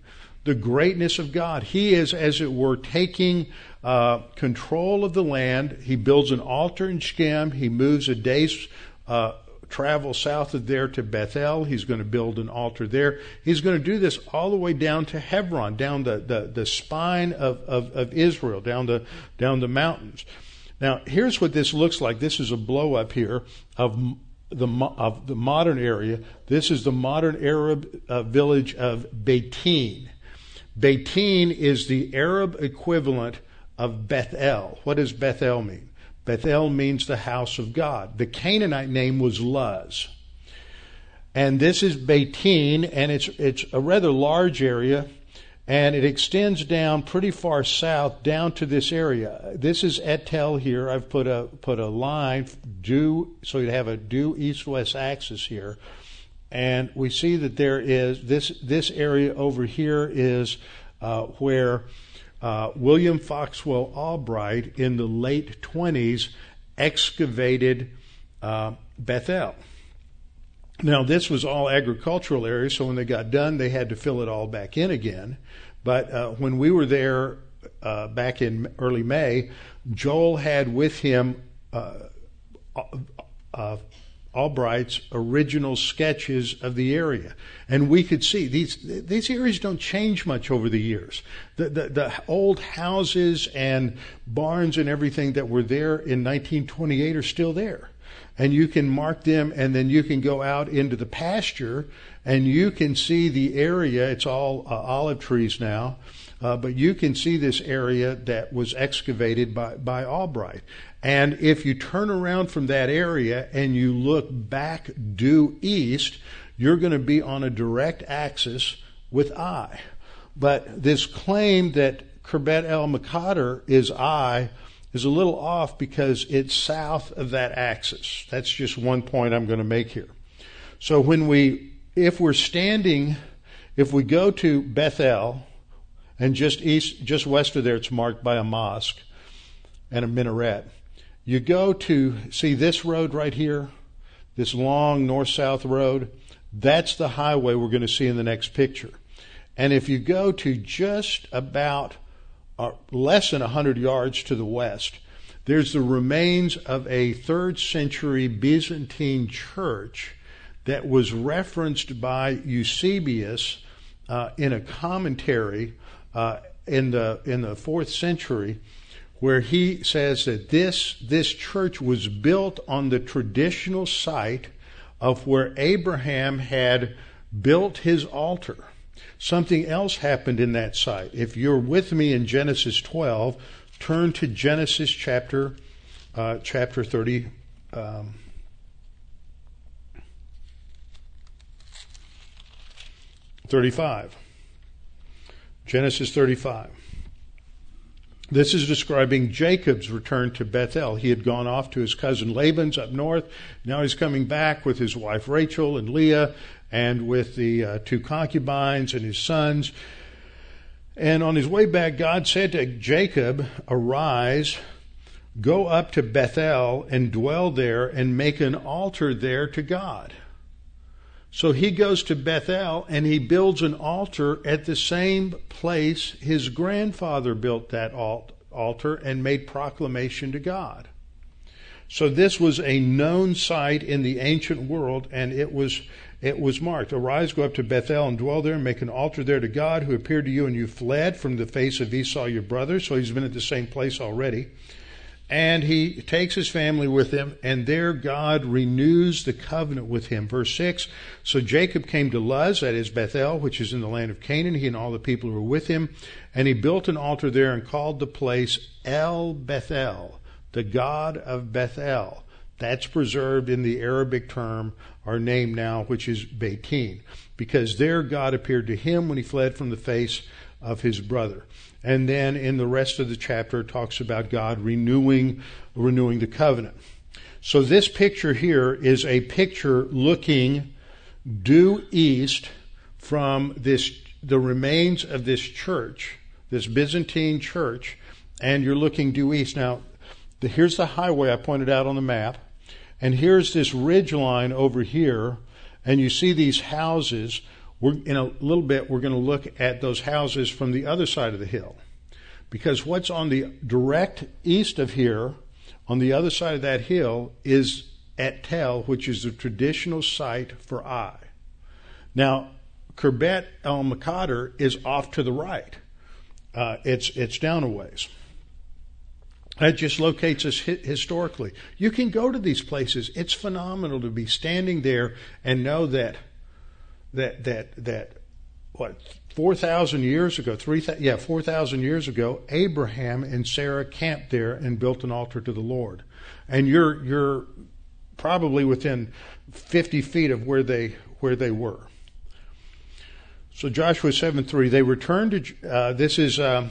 A: the greatness of God. He is, as it were, taking uh, control of the land. He builds an altar in Shechem. He moves a day's uh, travel south of there to Bethel. He's going to build an altar there. He's going to do this all the way down to Hebron, down the, the, the spine of, of, of Israel, down the, down the mountains. Now, here's what this looks like. This is a blow up here of the of the modern area. This is the modern Arab uh, village of Beitin. Beitin is the Arab equivalent of Bethel. What does Bethel mean? Bethel means the house of God. The Canaanite name was Luz. And this is Beitin, and it's it's a rather large area and it extends down pretty far south down to this area. This is et-Tell here. I've put a put a line due so you'd have a due east-west axis here, and we see that there is this this area over here is uh, where uh, William Foxwell Albright in the late 20s excavated uh, Bethel. Now, this was all agricultural area, so when they got done, they had to fill it all back in again. But uh, when we were there uh, back in early May, Joel had with him uh, uh Albright's original sketches of the area, and we could see these these areas don't change much over the years. The, the, the old houses and barns and everything that were there in 1928 are still there and you can mark them and then you can go out into the pasture and you can see the area. It's all uh, olive trees now. Uh, but you can see this area that was excavated by, by Albright. And if you turn around from that area and you look back due east, you're going to be on a direct axis with Ai. But this claim that Khirbet el Maqatir is Ai is a little off because it's south of that axis. That's just one point I'm going to make here. So when we, if we're standing, if we go to Bethel, and just east, just west of there, it's marked by a mosque and a minaret. You go to see this road right here, this long north-south road. That's the highway we're going to see in the next picture. And if you go to just about uh, less than 100 yards to the west, there's the remains of a third century Byzantine church that was referenced by Eusebius uh, in a commentary uh, in the in the fourth century, where he says that this this church was built on the traditional site of where Abraham had built his altar. Something else happened in that site. If you're with me in Genesis 12, turn to Genesis chapter uh, chapter 30. Um, Thirty-five. Genesis thirty-five. This is describing Jacob's return to Bethel. He had gone off to his cousin Laban's up north. Now he's coming back with his wife Rachel and Leah and with the uh, two concubines and his sons. And on his way back, God said to Jacob, Arise, go up to Bethel and dwell there and make an altar there to God. So he goes to Bethel and he builds an altar at the same place his grandfather built that altar and made proclamation to God. So this was a known site in the ancient world and it was it was marked, Arise, go up to Bethel and dwell there and make an altar there to God who appeared to you and you fled from the face of Esau your brother. So he's been at the same place already. And he takes his family with him, and there God renews the covenant with him. Verse 6 So Jacob came to Luz, that is Bethel, which is in the land of Canaan, he and all the people who were with him. And he built an altar there and called the place El Bethel, the God of Bethel. That's preserved in the Arabic term, our name now, which is Beitin, because there God appeared to him when he fled from the face of his brother. And then in the rest of the chapter, it talks about God renewing, renewing the covenant. So this picture here is a picture looking due east from this, the remains of this church, this Byzantine church, and you're looking due east. Now, the, here's the highway I pointed out on the map. And here's this ridge line over here, and you see these houses. We're, in a little bit, we're going to look at those houses from the other side of the hill. Because what's on the direct east of here, on the other side of that hill, is at Tel, which is the traditional site for Ai. Now, Khirbet el Maqatir is off to the right. Uh, it's it's down a ways. That just locates us historically. You can go to these places. It's phenomenal to be standing there and know that that that that what four thousand years ago, three yeah four thousand years ago, Abraham and Sarah camped there and built an altar to the Lord, and you're you're probably within fifty feet of where they where they were. So Joshua 7 3, they returned to, uh, this is um,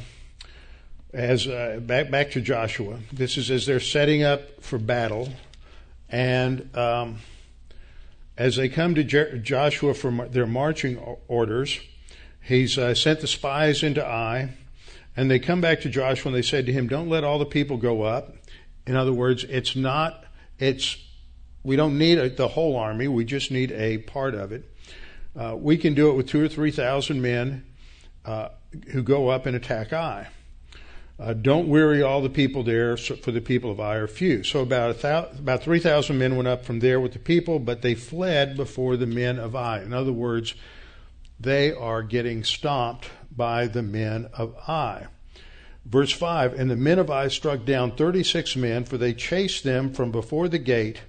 A: as, uh, back, back to Joshua. This is as they're setting up for battle. And um, as they come to Jer- Joshua for their marching orders, he's uh, sent the spies into Ai. And they come back to Joshua and they said to him, Don't let all the people go up. In other words, it's not, it's, we don't need a, the whole army, we just need a part of it. Uh, we can do it with two or three thousand men uh, who go up and attack Ai. Uh, don't weary all the people there, for the people of Ai are few. So about about three thousand men went up from there with the people, but they fled before the men of Ai. In other words, they are getting stomped by the men of Ai. Verse 5 And the men of Ai struck down 36 men, for they chased them from before the gate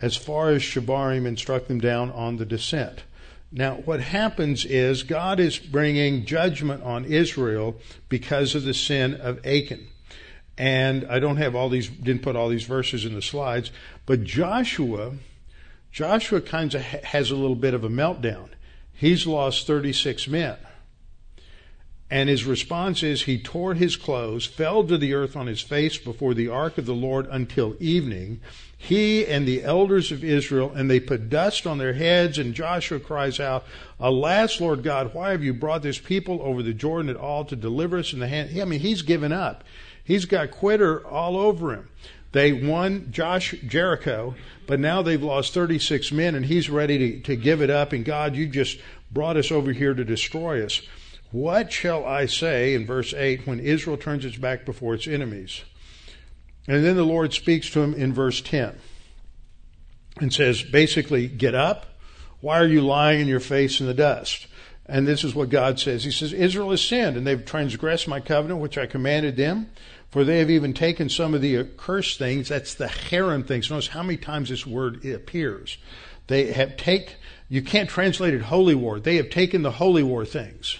A: as far as Shebarim and struck them down on the descent. Now, what happens is God is bringing judgment on Israel because of the sin of Achan. And I don't have all these, didn't put all these verses in the slides, but Joshua, Joshua kind of has a little bit of a meltdown. He's lost 36 men. And his response is he tore his clothes, fell to the earth on his face before the ark of the Lord until evening he and the elders of Israel, and they put dust on their heads, and Joshua cries out, Alas, Lord God, why have you brought this people over the Jordan at all to deliver us in the hand? I mean, he's given up. He's got quitter all over him. They won Josh Jericho, but now they've lost 36 men, and he's ready to, to give it up. And God, you just brought us over here to destroy us. What shall I say in verse 8 when Israel turns its back before its enemies? And then the Lord speaks to him in verse 10 and says, basically, get up. Why are you lying in your face in the dust? And this is what God says. He says, Israel has sinned, and they've transgressed my covenant, which I commanded them. For they have even taken some of the accursed things. That's the herem things. Notice how many times this word appears. They have take. You can't translate it holy war. They have taken the holy war things.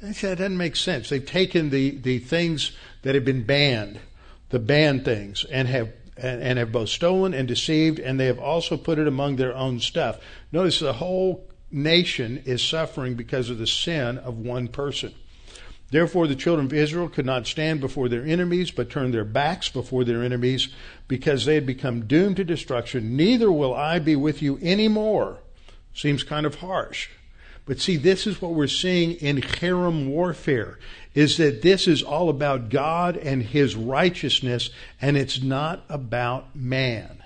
A: That doesn't make sense. They've taken the, the things that have been banned the banned things and have and, and have both stolen and deceived, and they have also put it among their own stuff. Notice the whole nation is suffering because of the sin of one person. Therefore, the children of Israel could not stand before their enemies, but turned their backs before their enemies, because they had become doomed to destruction. Neither will I be with you any more. Seems kind of harsh. But see, this is what we're seeing in herem warfare is that this is all about God and His righteousness, and it's not about man.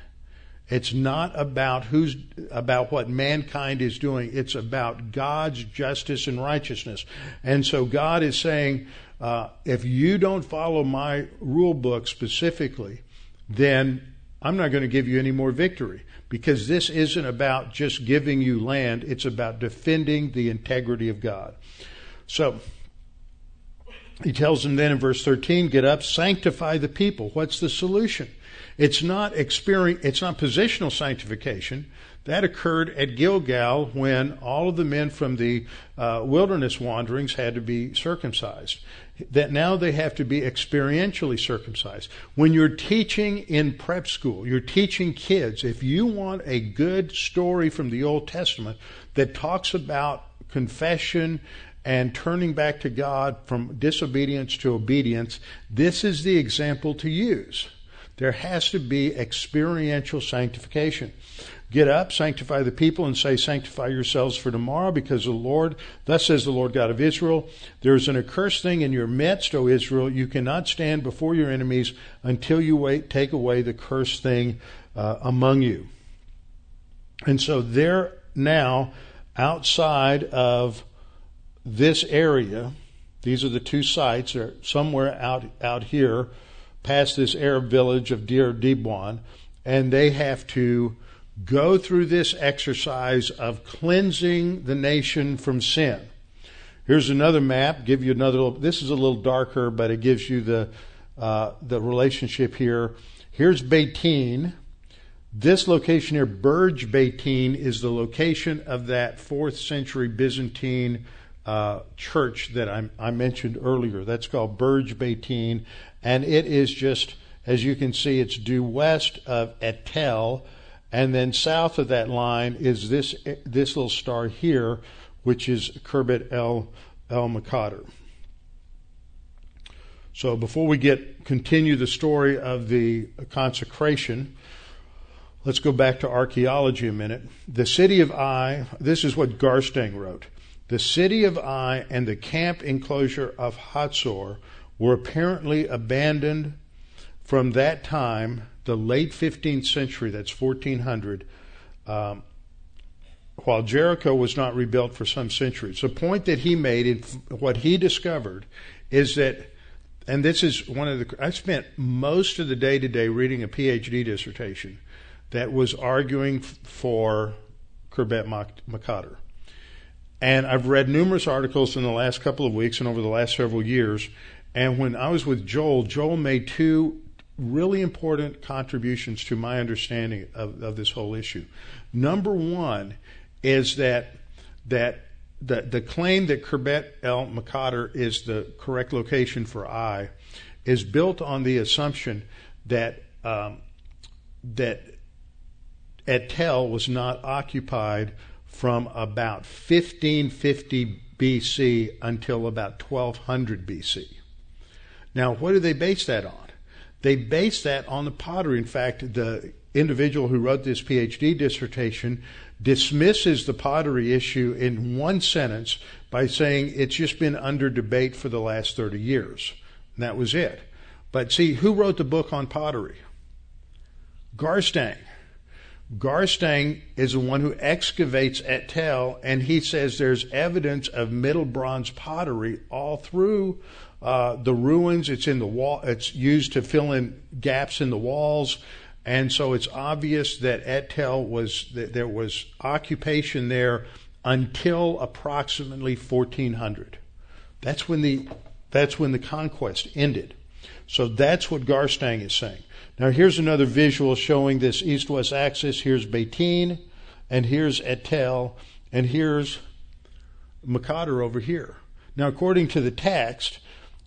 A: It's not about who's about what mankind is doing. It's about God's justice and righteousness. And so God is saying, uh, if you don't follow my rule book specifically, then I'm not going to give you any more victory because this isn't about just giving you land. It's about defending the integrity of God. So he tells them then in verse 13, get up, sanctify the people. What's the solution? It's not experience, it's not positional sanctification. That occurred at Gilgal when all of the men from the uh, wilderness wanderings had to be circumcised. That now they have to be experientially circumcised. When you're teaching in prep school, you're teaching kids, if you want a good story from the Old Testament that talks about confession and turning back to God from disobedience to obedience, this is the example to use. There has to be experiential sanctification. Get up, sanctify the people, and say, Sanctify yourselves for tomorrow, because the Lord, thus says the Lord God of Israel, there is an accursed thing in your midst, O Israel. You cannot stand before your enemies until you wait, take away the cursed thing uh, among you. And so they're now, outside of this area. These are the two sites. They're somewhere out out here, past this Arab village of Deir Dibwan, and they have to go through this exercise of cleansing the nation from sin. Here's another map. Give you another. This is a little darker, but it gives you the uh, the relationship here. Here's Beitin. This location here, Burj Beitin, is the location of that fourth century Byzantine uh, church that I, I, mentioned earlier. That's called Burj Beitin, and it is just, as you can see, it's due west of et-Tell, and then south of that line is this this little star here, which is Khirbet el el Maqatir. So before we get continue the story of the consecration, let's go back to archaeology a minute. The city of Ai, this is what Garstang wrote. The city of Ai and the camp enclosure of Hatzor were apparently abandoned from that time, the late 15th century, that's 1400, um, while Jericho was not rebuilt for some centuries. The point that he made in what he discovered is that and this is one of the I spent most of the day today reading a PhD dissertation that was arguing for Khirbet Maqatir. And I've read numerous articles in the last couple of weeks and over the last several years. And when I was with Joel, Joel made two really important contributions to my understanding of, of this whole issue. Number one is that that the, the claim that Khirbet el Maqatir is the correct location for Ai is built on the assumption that um, that et-Tell was not occupied from about 1550 BC until about 1200 BC. Now, what do they base that on? They base that on the pottery. In fact, the individual who wrote this PhD dissertation dismisses the pottery issue in one sentence by saying it's just been under debate for the last 30 years. And that was it. But see, who wrote the book on pottery? Garstang. Garstang is the one who excavates et-Tell, and he says there's evidence of Middle Bronze pottery all through uh, the ruins. It's in the wall. It's used to fill in gaps in the walls. And so it's obvious that et-Tell was that there was occupation there until approximately 1400. That's when the that's when the conquest ended. So that's what Garstang is saying. Now here's another visual showing this east-west axis. Here's Beitin, and here's et-Tell, and here's Maqatir over here. Now according to the text,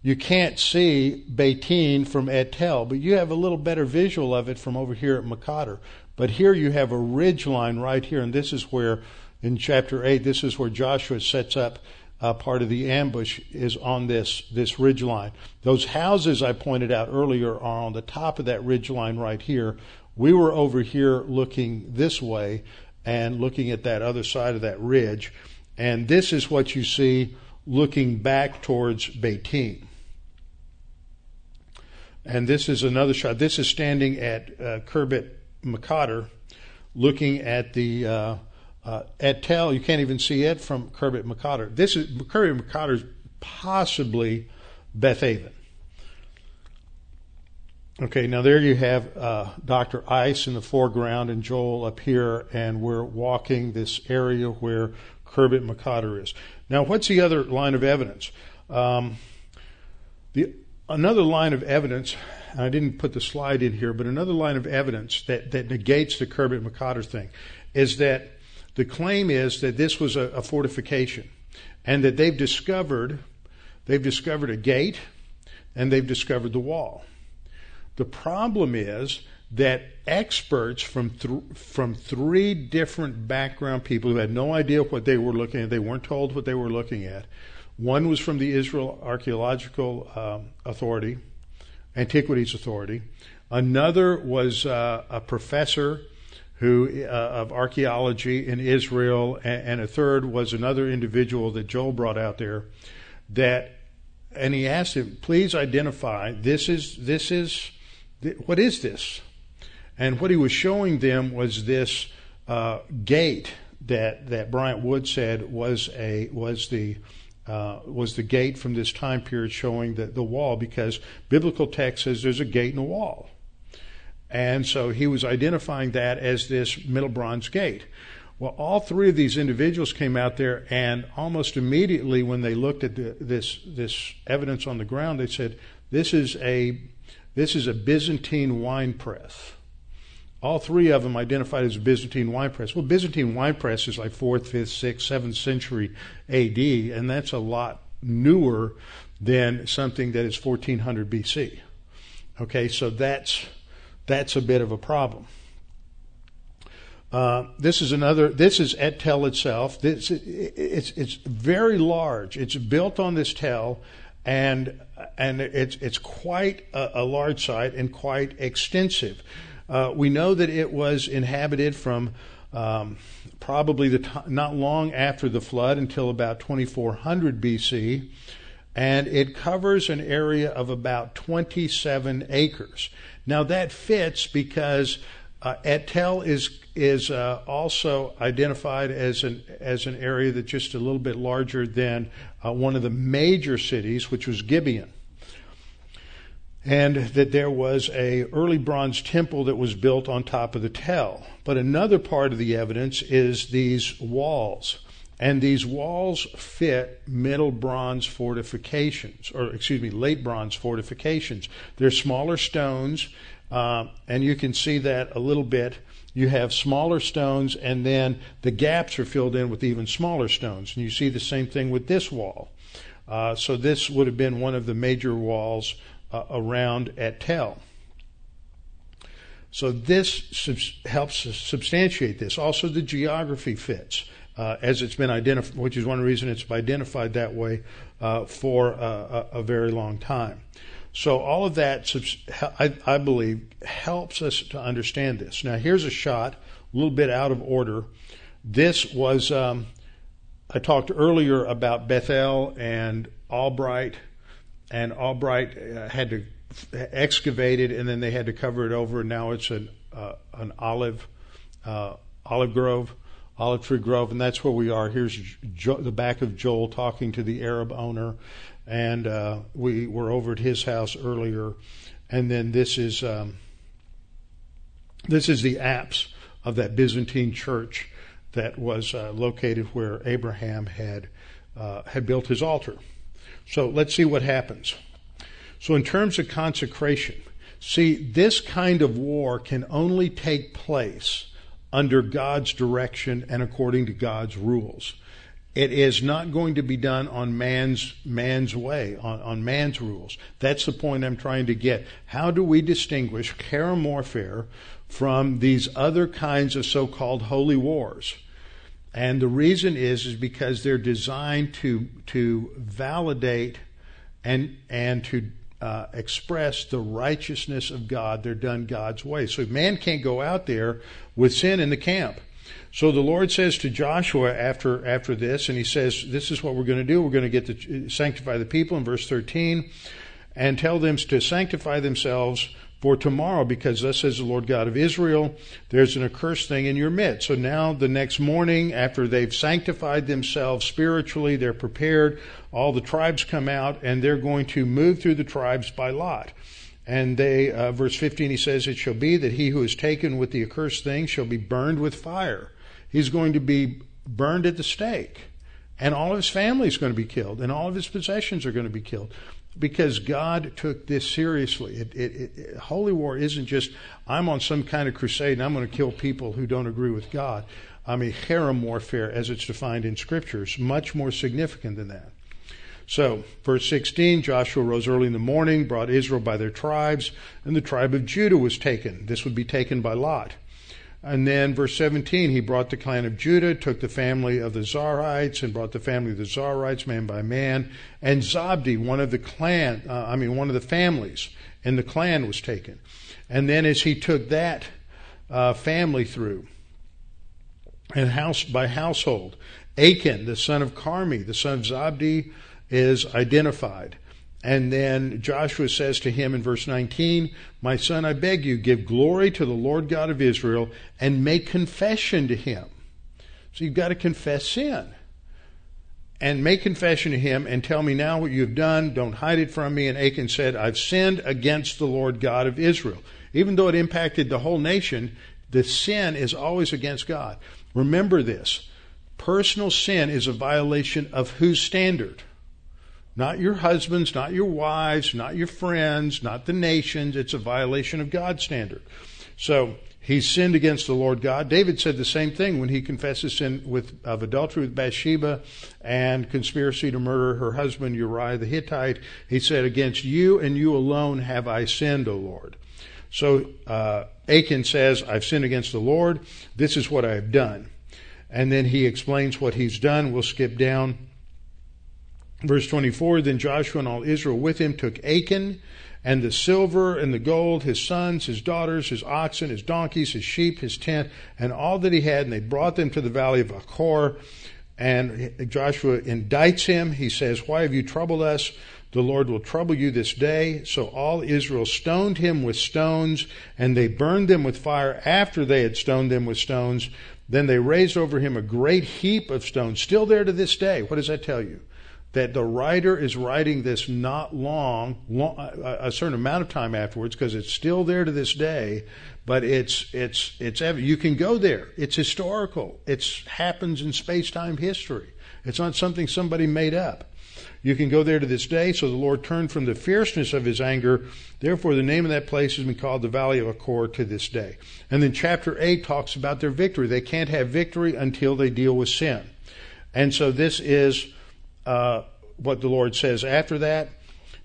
A: you can't see Beitin from et-Tell, but you have a little better visual of it from over here at Maqatir. But here you have a ridge line right here, and this is where, in chapter 8, this is where Joshua sets up uh, part of the ambush is on this, this ridge line. Those houses I pointed out earlier are on the top of that ridge line right here. We were over here looking this way and looking at that other side of that ridge. And this is what you see looking back towards Beitin. And this is another shot. This is standing at uh, Khirbet Maqatir, looking at the uh, uh, et-Tell. You can't even see it from Khirbet Maqatir. This is Khirbet Maqatir is possibly Bethaven. Okay, now there you have uh, Dr. Ice in the foreground and Joel up here, and we're walking this area where Khirbet Maqatir is. Now, what's the other line of evidence? Um, the another line of evidence, and I didn't put the slide in here, but another line of evidence that, that negates the Khirbet Maqatir thing is that the claim is that this was a, a fortification and that they've discovered they've discovered a gate and they've discovered the wall. The problem is that experts from th- from three different background people who had no idea what they were looking at, they weren't told what they were looking at, one was from the Israel Archaeological um, Authority, Antiquities Authority. Another was uh, a professor who uh, of archaeology in Israel, and, and, a third was another individual that Joel brought out there. That, and he asked him, "Please identify. This is this is what is this?" And what he was showing them was this uh, gate that that Bryant Wood said was a was the uh, was the gate from this time period showing the, the wall because biblical text says there's a gate in a wall. And so he was identifying that as this Middle Bronze Gate. Well, all three of these individuals came out there, and almost immediately, when they looked at the, this this evidence on the ground, they said, "This is a this is a Byzantine wine press." All three of them identified as Byzantine wine press. Well, Byzantine wine press is like fourth, fifth, sixth, seventh century A.D., and that's a lot newer than something that is 1400 BC. Okay, so that's that's a bit of a problem. Uh, this is another. This is at Tel itself. This it's it's very large. It's built on this Tel, and and it's it's quite a, a large site and quite extensive. Uh, we know that it was inhabited from um, probably t- not long after the flood until about 2400 BC, and it covers an area of about 27 acres. Now that fits because uh, et-Tell is is uh, also identified as an as an area that's just a little bit larger than uh, one of the major cities, which was Gibeon and that there was a early bronze temple that was built on top of the tell. But another part of the evidence is these walls. And these walls fit middle bronze fortifications, or excuse me, late bronze fortifications. They're smaller stones, uh, and you can see that a little bit. You have smaller stones, and then the gaps are filled in with even smaller stones. And you see the same thing with this wall. Uh, so this would have been one of the major walls uh, around at Tel. So this helps substantiate this. Also, the geography fits. Uh, as it's been identified, which is one reason it's identified that way uh, for a, a, very long time. So all of that, I, I, believe, helps us to understand this. Now, here's a shot, a little bit out of order. This was, um, I talked earlier about Bethel and Albright and Albright uh, had to excavate it, and then they had to cover it over. And now it's an uh, an olive uh, olive grove, olive tree grove, and that's where we are. Here's jo- the back of Joel talking to the Arab owner, and uh, we were over at his house earlier. And then this is um, this is the apse of that Byzantine church that was uh, located where Abraham had had built his altar. So let's see what happens. So, in terms of consecration, see, this kind of war can only take place under God's direction and according to God's rules. It is not going to be done on man's man's way, on, on man's rules. That's the point I'm trying to get. How do we distinguish warfare from these other kinds of so-called holy wars? And the reason is is because they're designed to to validate and and to uh, express the righteousness of God. They're done God's way. So man can't go out there with sin in the camp. So the Lord says to Joshua after after this, and he says, "This is what we're going to do. We're going to get to sanctify the people." In verse thirteen, and tell them to sanctify themselves for tomorrow, because thus says the Lord God of Israel, there's an accursed thing in your midst. So now the next morning, after they've sanctified themselves spiritually, they're prepared, all the tribes come out, and they're going to move through the tribes by lot. And they, uh, verse 15, he says, It shall be that he who is taken with the accursed thing shall be burned with fire. He's going to be burned at the stake. And all of his family is going to be killed, and all of his possessions are going to be killed because God took this seriously. It, it, it, holy war isn't just I'm on some kind of crusade and I'm going to kill people who don't agree with God. I mean, cherem warfare, as it's defined in Scripture, is much more significant than that. So, verse 16 Joshua rose early in the morning, brought Israel by their tribes, and the tribe of Judah was taken. This would be taken by Lot. And then verse 17, he brought the clan of Judah, took the family of the Zarites, and brought the family of the Zarites man by man. And Zabdi, one of the clan, uh, I mean, one of the families in the clan was taken. And then as he took that uh, family through, and house by household, Achan, the son of Carmi, the son of Zabdi, is identified. And then Joshua says to him in verse 19, My son, I beg you, give glory to the Lord God of Israel and make confession to him. So you've got to confess sin and make confession to him and tell me now what you have done. Don't hide it from me. And Achan said, I've sinned against the Lord God of Israel. Even though it impacted the whole nation, the sin is always against God. Remember this personal sin is a violation of whose standard? Not your husbands, not your wives, not your friends, not the nations. It's a violation of God's standard. So he sinned against the Lord God. David said the same thing when he confessed his sin with, of adultery with Bathsheba and conspiracy to murder her husband Uriah the Hittite. He said, Against you and you alone have I sinned, O Lord. So uh, Achan says, I've sinned against the Lord. This is what I have done. And then he explains what he's done. We'll skip down. Verse 24 Then Joshua and all Israel with him took Achan and the silver and the gold, his sons, his daughters, his oxen, his donkeys, his sheep, his tent, and all that he had, and they brought them to the valley of Achor. And Joshua indicts him. He says, Why have you troubled us? The Lord will trouble you this day. So all Israel stoned him with stones, and they burned them with fire after they had stoned them with stones. Then they raised over him a great heap of stones, still there to this day. What does that tell you? That the writer is writing this not long, long a certain amount of time afterwards because it's still there to this day but it's it's it's you can go there. It's historical. It happens in space-time history. It's not something somebody made up. You can go there to this day. So the lord turned from the fierceness of his anger. Therefore the name of that place has been called the valley of Achor to this day and then chapter 8 talks about their victory. They can't have victory until they deal with sin. And so this is uh, what the Lord says after that.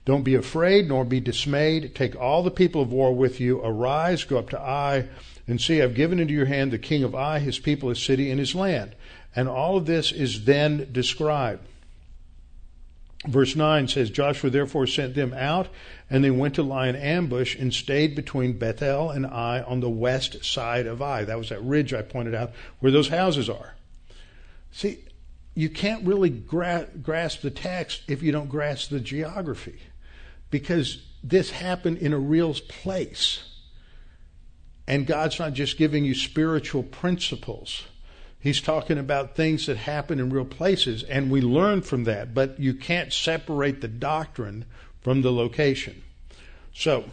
A: Don't be afraid nor be dismayed. Take all the people of war with you. Arise, go up to Ai, and see, I've given into your hand the king of Ai, his people, his city, and his land. And all of this is then described. Verse 9 says, Joshua therefore sent them out, and they went to lie in ambush and stayed between Bethel and Ai on the west side of Ai. That was that ridge I pointed out where those houses are. See, you can't really gra- grasp the text if you don't grasp the geography because this happened in a real place. And God's not just giving you spiritual principles. He's talking about things that happen in real places, and we learn from that, but you can't separate the doctrine from the location. So,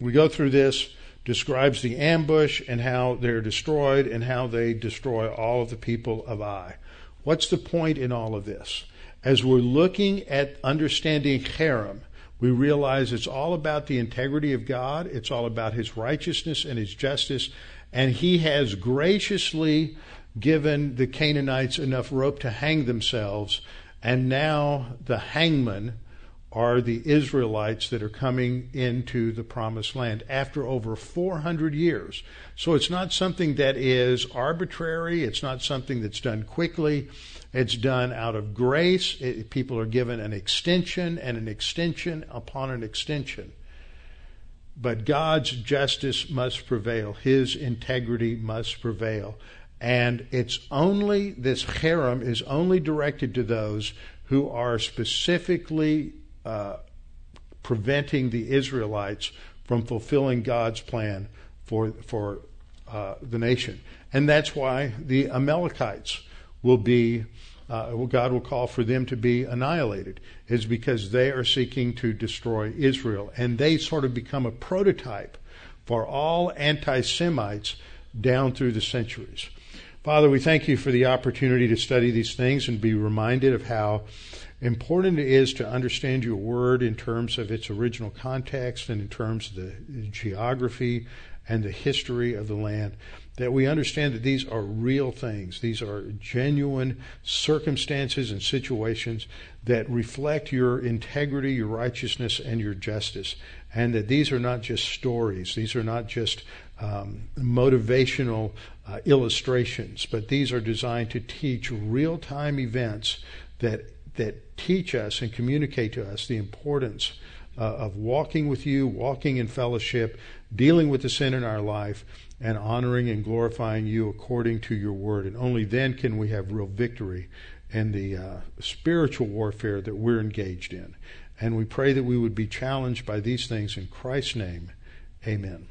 A: we go through this, describes the ambush and how they're destroyed and how they destroy all of the people of Ai. What's the point in all of this? As we're looking at understanding herem, we realize it's all about the integrity of God, it's all about His righteousness and His justice, and He has graciously given the Canaanites enough rope to hang themselves, and now the hangman are the Israelites that are coming into the promised land after over 400 years. So it's not something that is arbitrary, it's not something that's done quickly. It's done out of grace. It, people are given an extension and an extension upon an extension. But God's justice must prevail. His integrity must prevail. And it's only, this herem is only directed to those who are specifically uh, preventing the Israelites from fulfilling God's plan for for uh, the nation, and that's why the Amalekites will be. Uh, God will call for them to be annihilated, is because they are seeking to destroy Israel, and they sort of become a prototype for all anti-Semites down through the centuries. Father, we thank you for the opportunity to study these things and be reminded of how important it is to understand your word in terms of its original context and in terms of the geography and the history of the land. That we understand that these are real things. These are genuine circumstances and situations that reflect your integrity, your righteousness, and your justice. And that these are not just stories. These are not just um, motivational uh, illustrations, but these are designed to teach real time events that that teach us and communicate to us the importance uh, of walking with you, walking in fellowship, dealing with the sin in our life, and honoring and glorifying you according to your word. And only then can we have real victory in the uh, spiritual warfare that we're engaged in. And we pray that we would be challenged by these things in Christ's name. Amen.